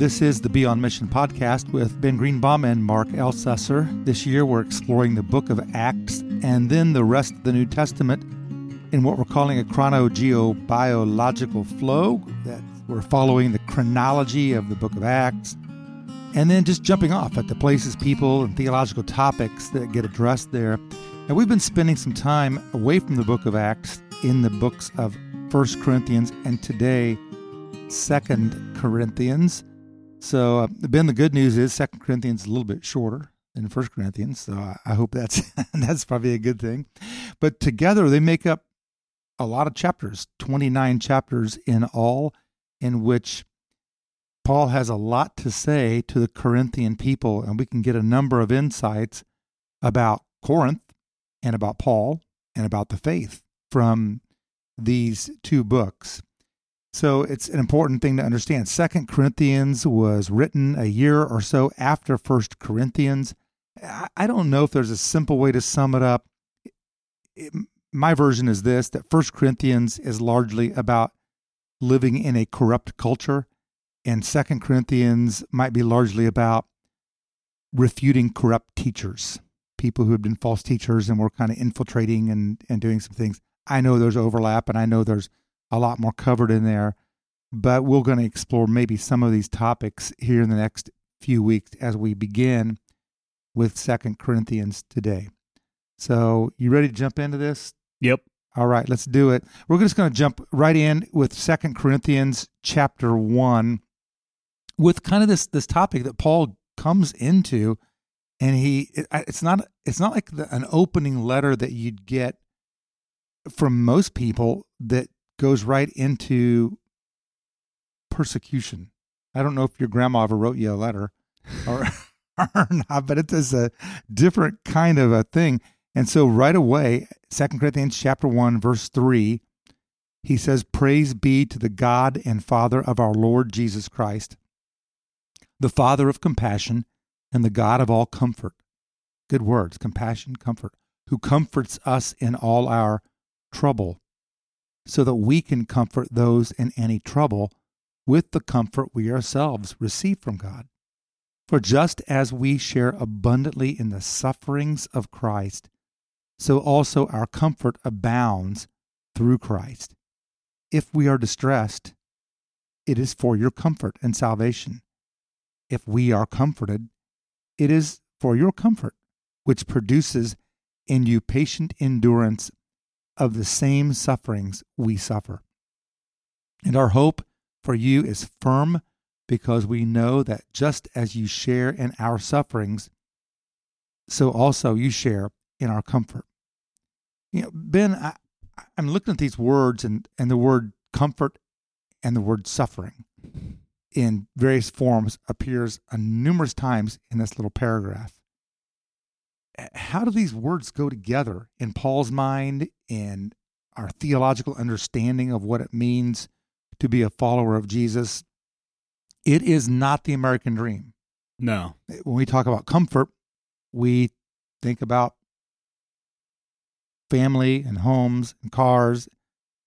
This is the Be On Mission podcast with Ben Greenbaum and Mark Ellcessor. This year we're exploring the book of Acts and then the rest of the New Testament in what we're calling a chronogeobiological flow. That we're following the chronology of the book of Acts and then just jumping off at the places, people, and theological topics that get addressed there. And we've been spending some time away from the book of Acts in the books of First Corinthians and today Second Corinthians. So, uh, Ben, the good news is Second Corinthians is a little bit shorter than First Corinthians, so I, I hope that's that's probably a good thing. But together they make up a lot of chapters, twenty nine chapters in all, in which Paul has a lot to say to the Corinthian people, and we can get a number of insights about Corinth and about Paul and about the faith from these two books. So it's an important thing to understand. Second Corinthians was written a year or so after First Corinthians. I don't know if there's a simple way to sum it up. It, my version is this that First Corinthians is largely about living in a corrupt culture, and Second Corinthians might be largely about refuting corrupt teachers, people who have been false teachers and were kind of infiltrating and, and doing some things. I know there's overlap, and I know there's a lot more covered in there. But we're going to explore maybe some of these topics here in the next few weeks as we begin with Second Corinthians today. So, you ready to jump into this? Yep. All right, let's do it. We're just going to jump right in with Second Corinthians chapter 1 with kind of this this topic that Paul comes into and he it, it's not it's not like the, an opening letter that you'd get from most people that goes right into persecution. I don't know if your grandma ever wrote you a letter or, or not, but it's a different kind of a thing. And so right away, Second Corinthians chapter 1, verse 3, he says, Praise be to the God and Father of our Lord Jesus Christ, the Father of compassion and the God of all comfort. Good words, compassion, comfort, who comforts us in all our trouble so that we can comfort those in any trouble with the comfort we ourselves receive from God. For just as we share abundantly in the sufferings of Christ, so also our comfort abounds through Christ. If we are distressed, it is for your comfort and salvation. If we are comforted, it is for your comfort, which produces in you patient endurance of the same sufferings we suffer. And our hope for you is firm because we know that just as you share in our sufferings, so also you share in our comfort. You know, Ben, I, I'm looking at these words and, and the word comfort and the word suffering in various forms appears numerous times in this little paragraph how do these words go together in Paul's mind and our theological understanding of what it means to be a follower of Jesus? It is not the American dream. No. When we talk about comfort, we think about family and homes and cars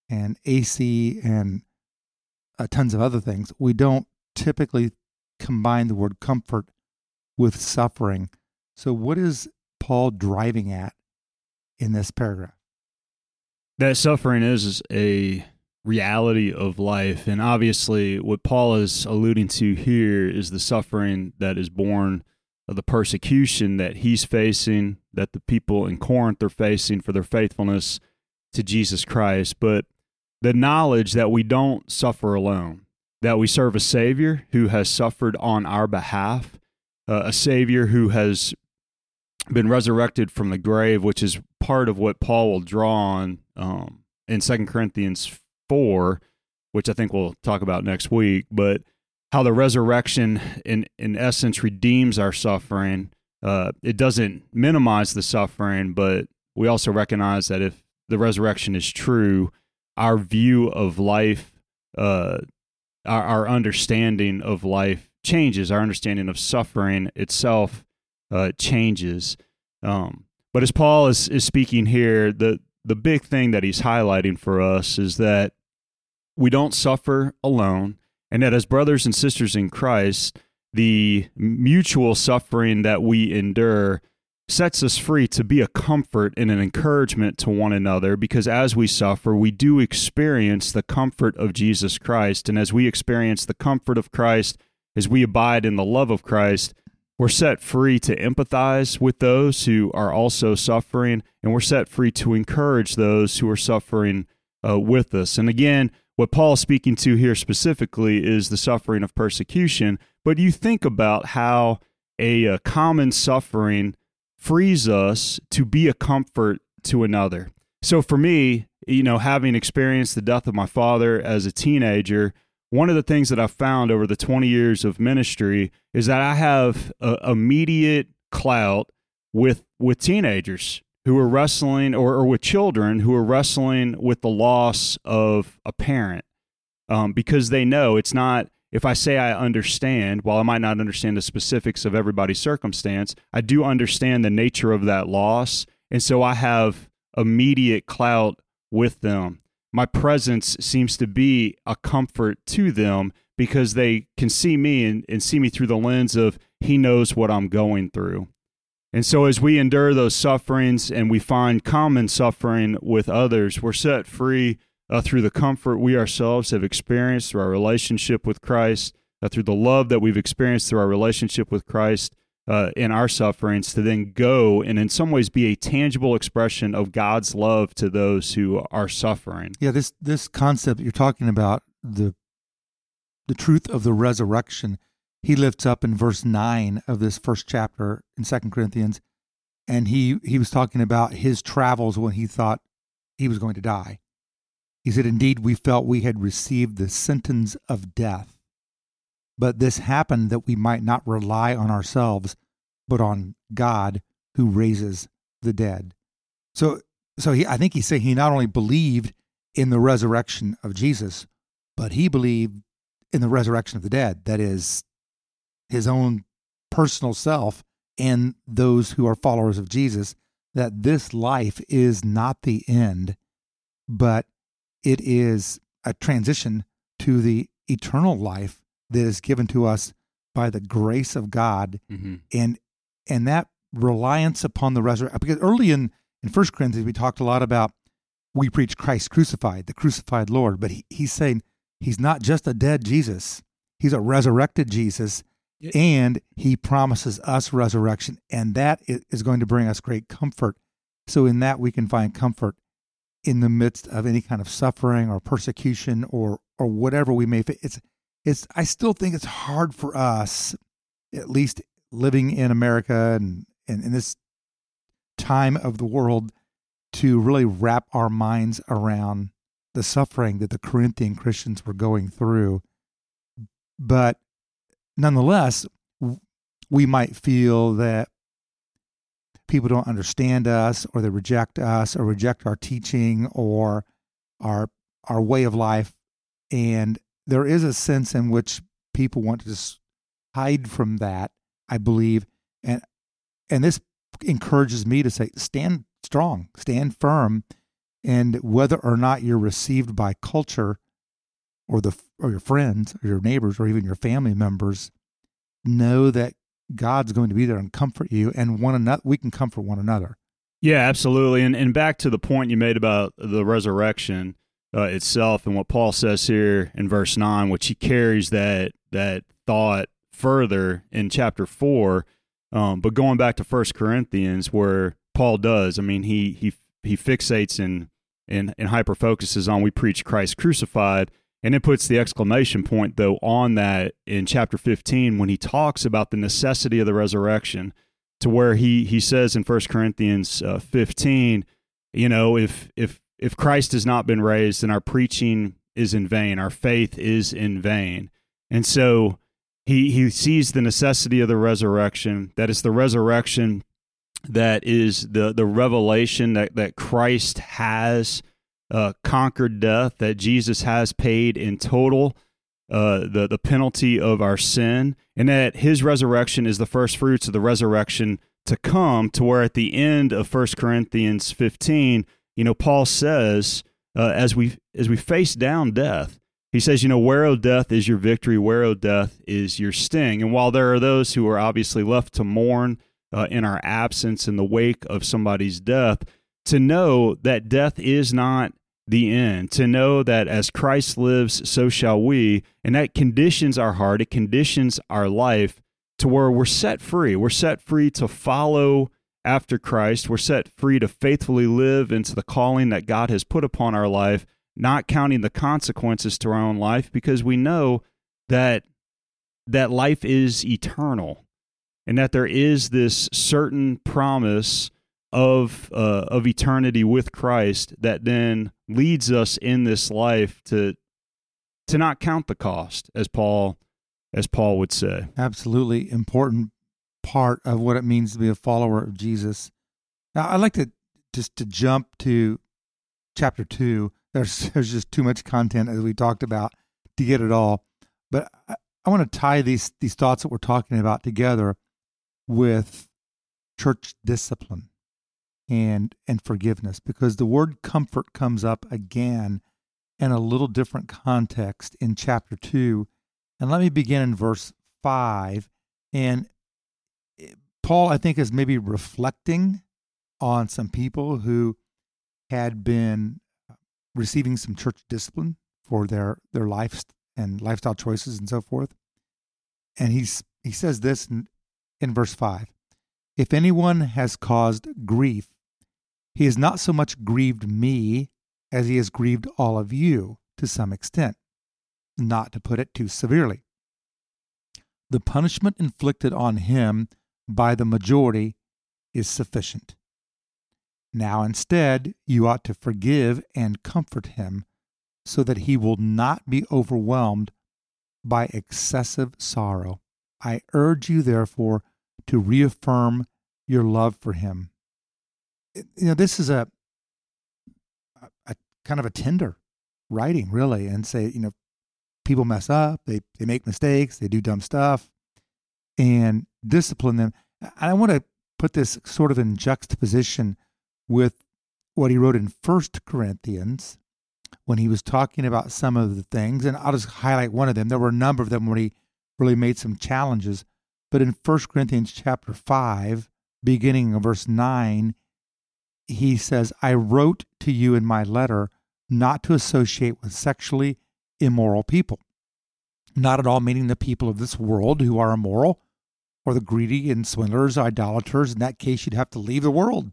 and AC and uh, tons of other things. We don't typically combine the word comfort with suffering. So, what is Paul driving at in this paragraph? That suffering is a reality of life. And obviously, what Paul is alluding to here is the suffering that is born of the persecution that he's facing, that the people in Corinth are facing for their faithfulness to Jesus Christ. But the knowledge that we don't suffer alone, that we serve a Savior who has suffered on our behalf, uh, a Savior who has been resurrected from the grave, which is part of what Paul will draw on um, in Second Corinthians four, which I think we'll talk about next week. But how the resurrection, in in essence, redeems our suffering. Uh, it doesn't minimize the suffering, but we also recognize that if the resurrection is true, our view of life, uh, our, our understanding of life changes. Our understanding of suffering itself uh, changes. Um, but as Paul is, is speaking here, the the big thing that he's highlighting for us is that we don't suffer alone, and that as brothers and sisters in Christ, the mutual suffering that we endure sets us free to be a comfort and an encouragement to one another because as we suffer, we do experience the comfort of Jesus Christ. And as we experience the comfort of Christ, as we abide in the love of Christ, we're set free to empathize with those who are also suffering, and we're set free to encourage those who are suffering uh, with us. And again, what Paul is speaking to here specifically is the suffering of persecution. But you think about how a, a common suffering frees us to be a comfort to another. So for me, you know, having experienced the death of my father as a teenager, one of the things that I've found over the 20 years of ministry is that I have a, immediate clout with with teenagers who are wrestling or, or with children who are wrestling with the loss of a parent um, because they know it's not if I say I understand, while I might not understand the specifics of everybody's circumstance, I do understand the nature of that loss. And so I have immediate clout with them. My presence seems to be a comfort to them because they can see me and, and see me through the lens of He knows what I'm going through. And so, as we endure those sufferings and we find common suffering with others, we're set free uh, through the comfort we ourselves have experienced through our relationship with Christ, uh, through the love that we've experienced through our relationship with Christ uh, in our sufferings, to then go and in some ways be a tangible expression of God's love to those who are suffering. Yeah, this this concept you're talking about the the truth of the resurrection. He lifts up in verse nine of this first chapter in Second Corinthians, and he he was talking about his travels when he thought he was going to die he said, Indeed, we felt we had received the sentence of death. But this happened that we might not rely on ourselves, but on God who raises the dead. So, so he, I think he's saying he not only believed in the resurrection of Jesus, but he believed in the resurrection of the dead. That is, his own personal self and those who are followers of Jesus, that this life is not the end, but it is a transition to the eternal life that is given to us by the grace of God, mm-hmm. and and that reliance upon the resurrection. Because early in in First Corinthians, we talked a lot about we preach Christ crucified, the crucified Lord, but he, he's saying he's not just a dead Jesus; he's a resurrected Jesus, and he promises us resurrection, and that is going to bring us great comfort. So in that we can find comfort in the midst of any kind of suffering or persecution or or whatever we may face. It's it's I still think it's hard for us, at least living in America and, in this time of the world, to really wrap our minds around the suffering that the Corinthian Christians were going through. But nonetheless, we might feel that people don't understand us or they reject us or reject our teaching or our our way of life and there is a sense in which people want to just hide from that i believe and and this encourages me to say stand strong stand firm and whether or not you're received by culture or the or your friends or your neighbors or even your family members know that God's going to be there and comfort you, and one another. We can comfort one another. Yeah, absolutely. And and back to the point you made about the resurrection uh, itself, and what Paul says here in verse nine, which he carries that that thought further in chapter four. Um, but going back to First Corinthians, where Paul does, I mean, he he he fixates and and and hyper focuses on we preach Christ crucified and it puts the exclamation point, though, on that in chapter 15 when he talks about the necessity of the resurrection, to where he, he says in 1 Corinthians uh, 15, you know, if, if, if Christ has not been raised, then our preaching is in vain, our faith is in vain. And so he, he sees the necessity of the resurrection, that it's the resurrection that is the, the revelation that, that Christ has uh, conquered death, that Jesus has paid in total uh, the, the penalty of our sin, and that his resurrection is the first fruits of the resurrection to come, to where at the end of 1 Corinthians 15, you know, Paul says, uh, as we as we face down death, he says, you know, where, O death, is your victory? Where, O death, is your sting? And while there are those who are obviously left to mourn uh, in our absence in the wake of somebody's death, to know that death is not the end, to know that as Christ lives, so shall we, and that conditions our heart, it conditions our life to where we're set free. We're set free to follow after Christ. We're set free to faithfully live into the calling that God has put upon our life, not counting the consequences to our own life because we know that that life is eternal and that there is this certain promise of uh, of eternity with Christ that then leads us in this life to to not count the cost as Paul as Paul would say. Absolutely important part of what it means to be a follower of Jesus. Now, I'd like to just to jump to chapter two. There's there's just too much content as we talked about to get it all, but I, I want to tie these these thoughts that we're talking about together with church discipline and and forgiveness because the word comfort comes up again in a little different context in chapter 2 and let me begin in verse 5 and Paul I think is maybe reflecting on some people who had been uh, receiving some church discipline for their their life and lifestyle choices and so forth and he's he says this in, in verse 5 if anyone has caused grief he has not so much grieved me as he has grieved all of you to some extent, not to put it too severely. The punishment inflicted on him by the majority is sufficient. Now, instead, you ought to forgive and comfort him so that he will not be overwhelmed by excessive sorrow. I urge you, therefore, to reaffirm your love for him you know, this is a, a kind of a tender writing, really, and say, you know, people mess up, they, they make mistakes, they do dumb stuff, and discipline them. And I want to put this sort of in juxtaposition with what he wrote in First Corinthians when he was talking about some of the things, and I'll just highlight one of them. There were a number of them where he really made some challenges. But in First Corinthians chapter 5, beginning of verse 9, he says, I wrote to you in my letter not to associate with sexually immoral people. Not at all meaning the people of this world who are immoral, or the greedy and swindlers, idolaters. In that case, you'd have to leave the world.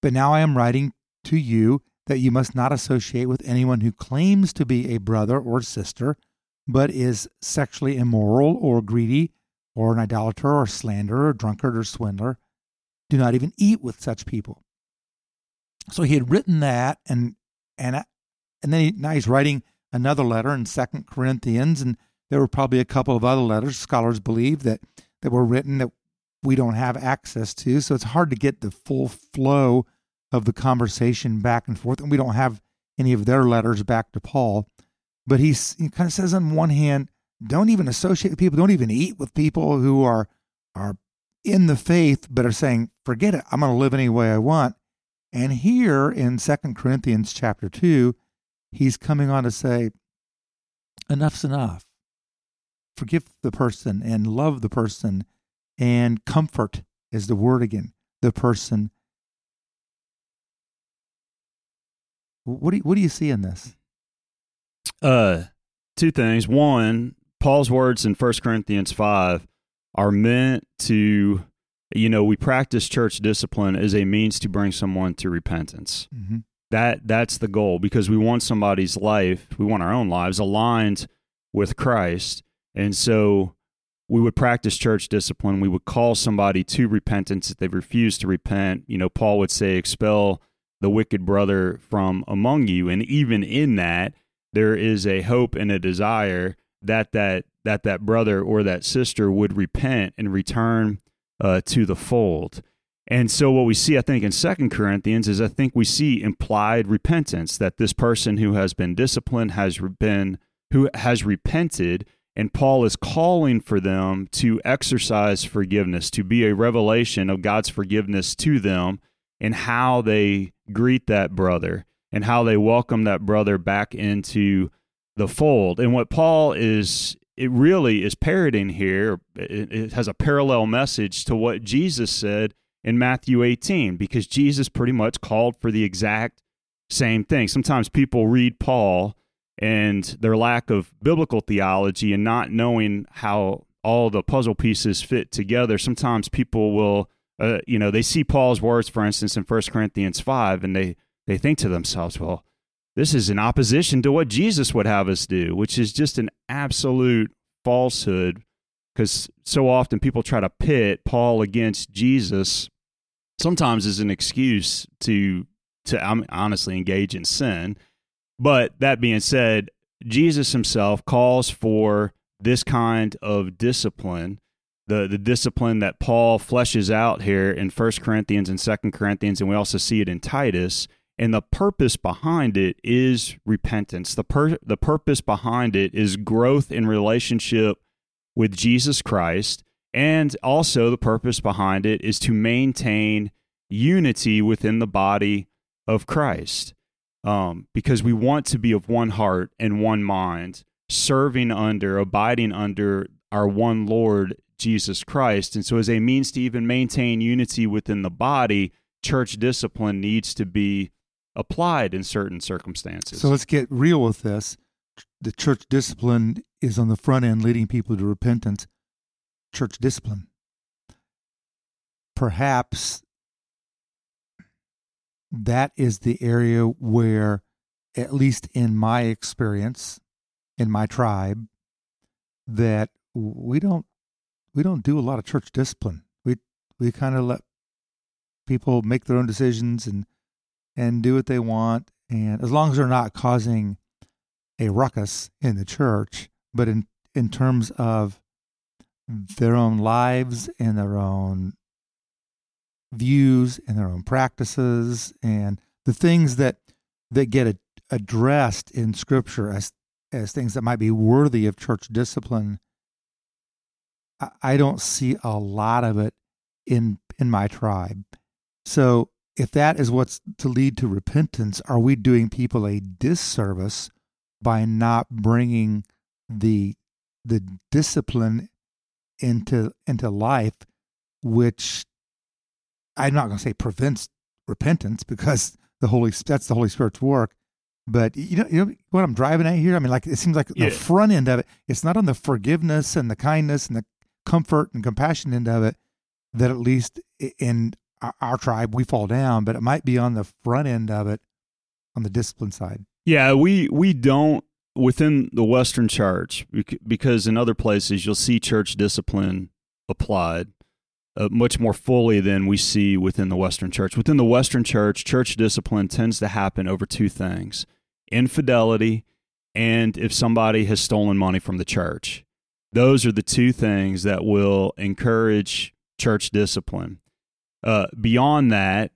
But now I am writing to you that you must not associate with anyone who claims to be a brother or sister, but is sexually immoral or greedy, or an idolater or slanderer, or drunkard or swindler. Do not even eat with such people so he had written that and and and then he, now he's writing another letter in second corinthians and there were probably a couple of other letters scholars believe that that were written that we don't have access to. So it's hard to get the full flow of the conversation back and forth and we don't have any of their letters back to paul. But he kind of says on one hand don't even associate with people. Don't even eat with people who are are in the faith but are saying forget it. I'm going to live any way i want and here in Second Corinthians chapter 2, he's coming on to say, enough's enough. Forgive the person and love the person and comfort is the word again, the person. What do you, what do you see in this? Uh, two things. One, Paul's words in First Corinthians 5 are meant to you know, we practice church discipline as a means to bring someone to repentance. Mm-hmm. That that's the goal because we want somebody's life, we want our own lives aligned with Christ. And so we would practice church discipline. We would call somebody to repentance if they refuse to repent. You know, Paul would say, expel the wicked brother from among you. And even in that, there is a hope and a desire that that that that brother or that sister would repent and return uh, to the fold. And so what we see, I think, in Second Corinthians is I think we see implied repentance that this person who has been disciplined has been who has repented, and Paul is calling for them to exercise forgiveness, to be a revelation of God's forgiveness to them, and how they greet that brother and how they welcome that brother back into the fold. And what Paul is it really is parroting here. It, it has a parallel message to what Jesus said in Matthew 18 because Jesus pretty much called for the exact same thing. Sometimes people read Paul and their lack of biblical theology and not knowing how all the puzzle pieces fit together. Sometimes people will, uh, you know, they see Paul's words, for instance, in 1 Corinthians 5, and they, they think to themselves, well, this is in opposition to what Jesus would have us do, which is just an absolute falsehood because so often people try to pit Paul against Jesus sometimes as an excuse to to honestly engage in sin. But that being said, Jesus himself calls for this kind of discipline, the the discipline that Paul fleshes out here in First Corinthians and Second Corinthians, and we also see it in Titus. And the purpose behind it is repentance. The per- the purpose behind it is growth in relationship with Jesus Christ, and also the purpose behind it is to maintain unity within the body of Christ. Um, because we want to be of one heart and one mind, serving under, abiding under our one Lord Jesus Christ. And so, as a means to even maintain unity within the body, church discipline needs to be applied in certain circumstances. So, let's get real with this. The church discipline is on the front end, leading people to repentance. Church discipline. Perhaps that is the area where, at least in my experience, in my tribe, that we don't we don't do a lot of church discipline. We we kind of let people make their own decisions and and do what they want, and as long as they're not causing a ruckus in the church, but in in terms of their own lives and their own views and their own practices and the things that that get a, addressed in scripture as as things that might be worthy of church discipline I, I don't see a lot of it in in my tribe. So if that is what's to lead to repentance are we doing people a disservice by not bringing the the discipline into into life which I'm not going to say prevents repentance because the Holy that's the Holy Spirit's work. But you know, you know what I'm driving at here. I mean, like it seems like yeah. the front end of it. It's not on the forgiveness and the kindness and the comfort and compassion end of it that at least in our tribe we fall down, but it might be on the front end of it, on the discipline side. Yeah, we we don't within the Western church because in other places you'll see church discipline applied uh, much more fully than we see within the Western church. Within the Western church, church discipline tends to happen over two things infidelity and if somebody has stolen money from the church. Those are the two things that will encourage church discipline. Uh, beyond that,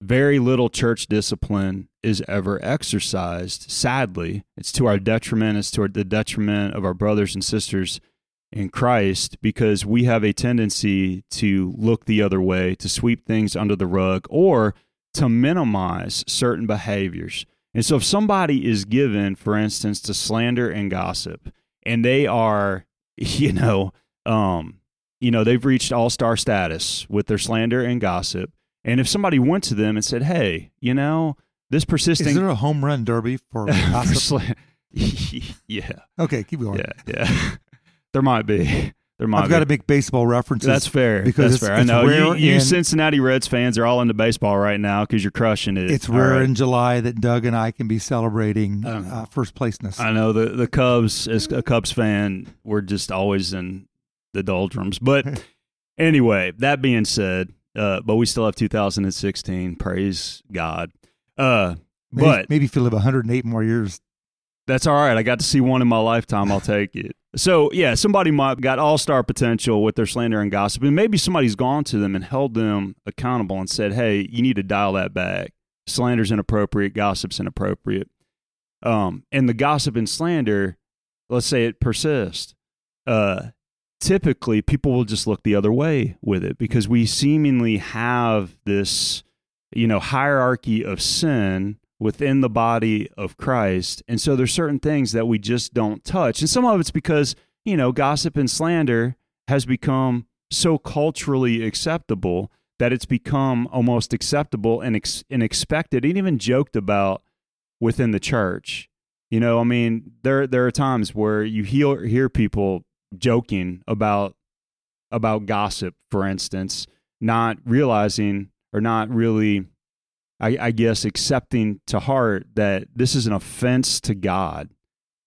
very little church discipline is ever exercised. Sadly, it's to our detriment, it's to the detriment of our brothers and sisters in Christ because we have a tendency to look the other way, to sweep things under the rug, or to minimize certain behaviors. And so, if somebody is given, for instance, to slander and gossip, and they are, you know, um, you know, they've reached all star status with their slander and gossip, and if somebody went to them and said, "Hey, you know, this persisting," is there a home run derby for gossip? yeah. Okay, keep going. Yeah, yeah. There might be. There might. I've be. got to make baseball references. That's fair. Because That's fair. I know you, you Cincinnati Reds fans are all into baseball right now because you're crushing it. It's rare right. in July that Doug and I can be celebrating uh, first placeness. I know the the Cubs. As a Cubs fan, we're just always in the doldrums. But anyway, that being said, uh, but we still have 2016. Praise God. Uh, maybe, but maybe if you live 108 more years, that's all right. I got to see one in my lifetime. I'll take it. So yeah, somebody might got all star potential with their slander and gossip, and maybe somebody's gone to them and held them accountable and said, "Hey, you need to dial that back. Slander's inappropriate. Gossip's inappropriate." Um, and the gossip and slander, let's say it persists. Uh, typically, people will just look the other way with it because we seemingly have this, you know, hierarchy of sin within the body of Christ. And so there's certain things that we just don't touch. And some of it's because, you know, gossip and slander has become so culturally acceptable that it's become almost acceptable and, ex- and expected and even joked about within the church. You know, I mean, there there are times where you hear hear people joking about about gossip, for instance, not realizing or not really I, I guess accepting to heart that this is an offense to God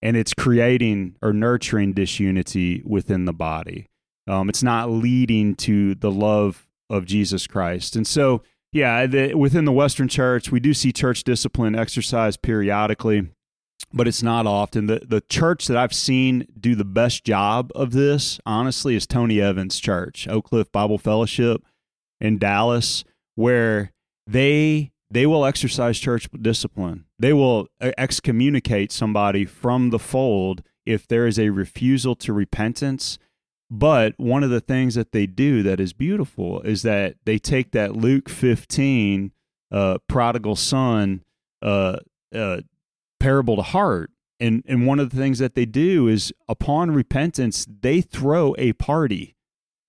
and it's creating or nurturing disunity within the body. Um, it's not leading to the love of Jesus Christ. And so, yeah, the, within the Western church, we do see church discipline exercised periodically, but it's not often. The, the church that I've seen do the best job of this, honestly, is Tony Evans' church, Oak Cliff Bible Fellowship in Dallas, where they they will exercise church discipline. They will excommunicate somebody from the fold if there is a refusal to repentance. But one of the things that they do that is beautiful is that they take that Luke 15 uh, prodigal son uh, uh, parable to heart. And, and one of the things that they do is upon repentance, they throw a party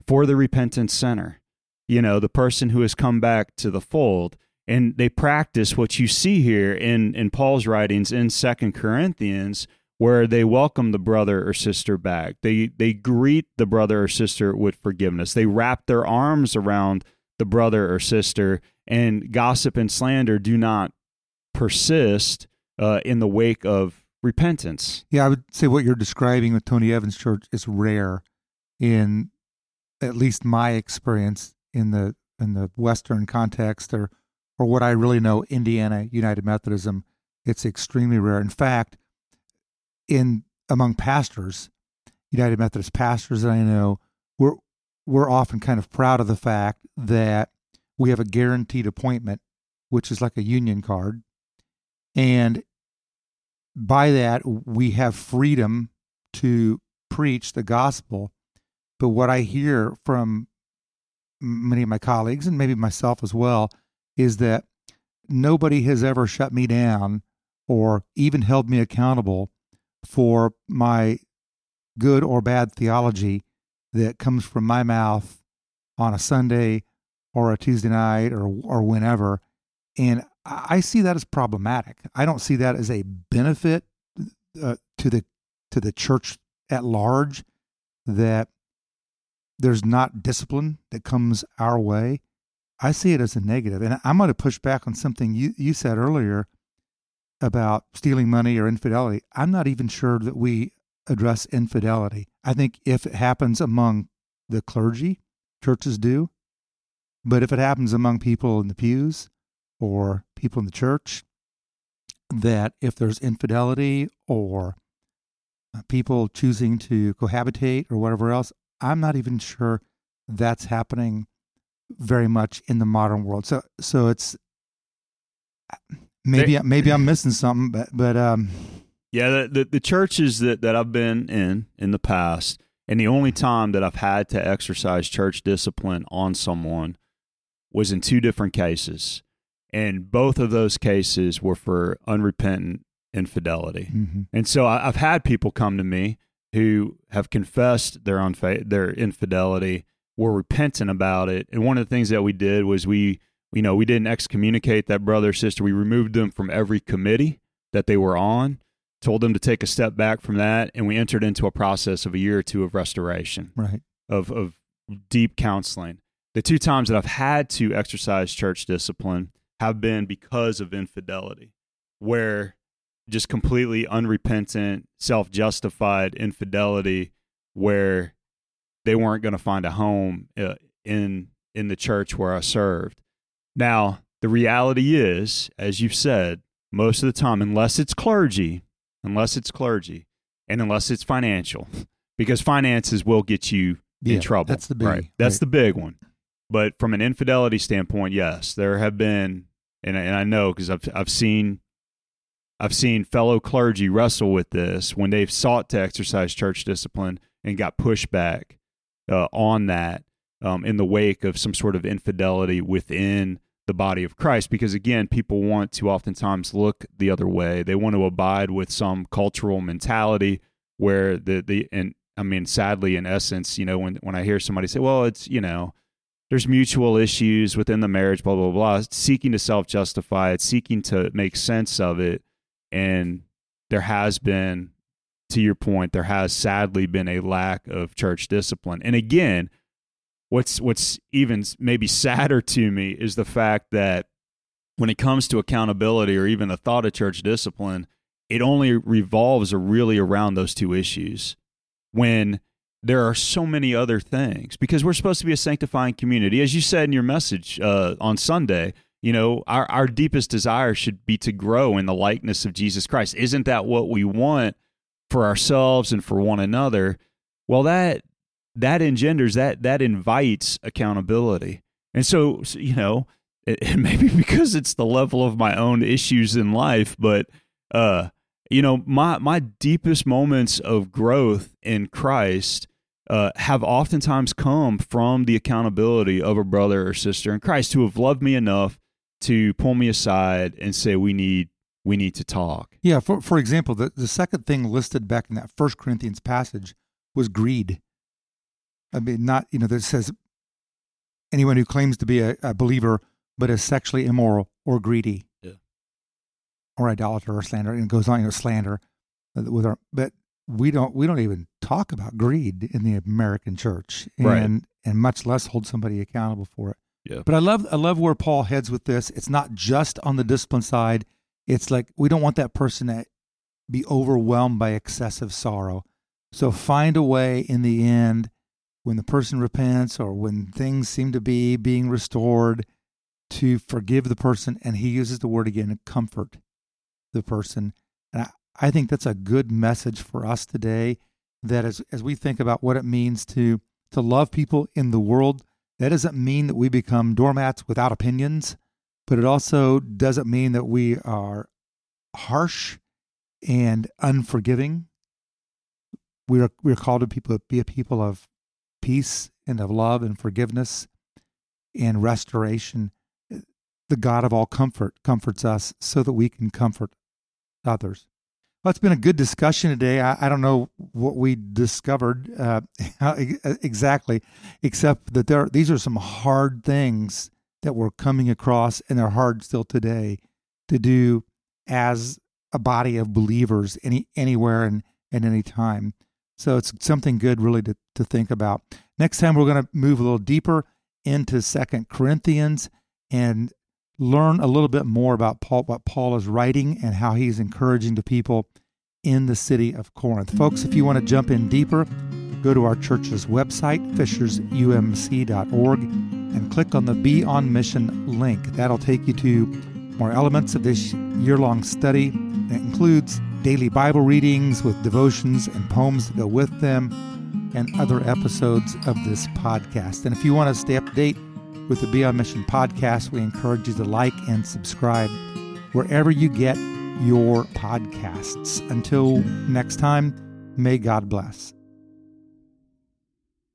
for the repentant sinner, you know, the person who has come back to the fold and they practice what you see here in in Paul's writings in Second Corinthians where they welcome the brother or sister back. They they greet the brother or sister with forgiveness. They wrap their arms around the brother or sister and gossip and slander do not persist uh, in the wake of repentance. Yeah, I would say what you're describing with Tony Evans Church is rare in at least my experience in the in the Western context or or what I really know, Indiana United Methodism, it's extremely rare. In fact, in among pastors, United Methodist pastors that I know, we're we're often kind of proud of the fact that we have a guaranteed appointment, which is like a union card, and by that we have freedom to preach the gospel. But what I hear from many of my colleagues and maybe myself as well is that nobody has ever shut me down or even held me accountable for my good or bad theology that comes from my mouth on a Sunday or a Tuesday night or or whenever and I see that as problematic. I don't see that as a benefit uh, to the to the church at large that there's not discipline that comes our way. I see it as a negative. And I'm going to push back on something you, you said earlier about stealing money or infidelity. I'm not even sure that we address infidelity. I think if it happens among the clergy, churches do. But if it happens among people in the pews or people in the church, that if there's infidelity or uh, people choosing to cohabitate or whatever else, I'm not even sure that's happening very much in the modern world. So so it's maybe they, maybe I'm missing something, but but um yeah, the, the, the churches that that I've been in in the past, and the only time that I've had to exercise church discipline on someone was in two different cases, and both of those cases were for unrepentant infidelity. Mm-hmm. And so I, have had people come to me who have confessed their unfa- their infidelity were repentant about it. And one of the things that we did was we, you know, we didn't excommunicate that brother or sister. We removed them from every committee that they were on, told them to take a step back from that, and we entered into a process of a year or two of restoration, right? Of of deep counseling. The two times that I've had to exercise church discipline have been because of infidelity, where just completely unrepentant, self justified infidelity, where they weren't going to find a home uh, in in the church where I served. Now, the reality is, as you've said, most of the time, unless it's clergy, unless it's clergy, and unless it's financial, because finances will get you yeah, in trouble. That's the big, right. That's right. the big one. But from an infidelity standpoint, yes, there have been, and and I know because I've I've seen I've seen fellow clergy wrestle with this when they've sought to exercise church discipline and got pushback uh, on that um, in the wake of some sort of infidelity within the body of Christ because again people want to oftentimes look the other way. They want to abide with some cultural mentality where the the and I mean sadly in essence you know when when I hear somebody say well it's you know there's mutual issues within the marriage blah blah blah seeking to self justify it seeking to make sense of it and there has been to your point there has sadly been a lack of church discipline and again what's what's even maybe sadder to me is the fact that when it comes to accountability or even the thought of church discipline, it only revolves really around those two issues. When there are so many other things, because we're supposed to be a sanctifying community, as you said in your message uh, on Sunday. You know, our our deepest desire should be to grow in the likeness of Jesus Christ. Isn't that what we want for ourselves and for one another? Well, that that engenders that that invites accountability and so, you know it, maybe because it's the level of my own issues in life but uh you know my my deepest moments of growth in christ uh, have oftentimes come from the accountability of a brother or sister in christ who have loved me enough to pull me aside and say we need we need to talk yeah for, for example the, the second thing listed back in that first corinthians passage was greed I mean, not, you know, that says anyone who claims to be a, a believer but is sexually immoral or greedy yeah. or idolater or slander, and it goes on, you know, slander uh, with our, but we don't, we don't even talk about greed in the American church and, right. and much less hold somebody accountable for it. Yeah. But I love, I love where Paul heads with this. It's not just on the discipline side. It's like, we don't want that person to be overwhelmed by excessive sorrow. So find a way in the end when the person repents or when things seem to be being restored to forgive the person and he uses the word again comfort the person and I, I think that's a good message for us today that as, as we think about what it means to to love people in the world that doesn't mean that we become doormats without opinions but it also doesn't mean that we are harsh and unforgiving we are we are called to people be a people of peace and of love and forgiveness and restoration. The God of all comfort comforts us so that we can comfort others. Well, it's been a good discussion today. I, I don't know what we discovered uh, exactly, except that there these are some hard things that we're coming across, and they're hard still today to do as a body of believers any anywhere and at any time. So it's something good really to, to think about. Next time we're going to move a little deeper into Second Corinthians and learn a little bit more about Paul, what Paul is writing and how he's encouraging the people in the city of Corinth. Folks, if you want to jump in deeper, go to our church's website, fishersumc.org, and click on the Be on Mission link. That'll take you to more elements of this year long study. It includes daily Bible readings with devotions and poems to go with them, and other episodes of this podcast. And if you want to stay up to date with the Be on Mission podcast, we encourage you to like and subscribe wherever you get your podcasts. Until next time, may God bless.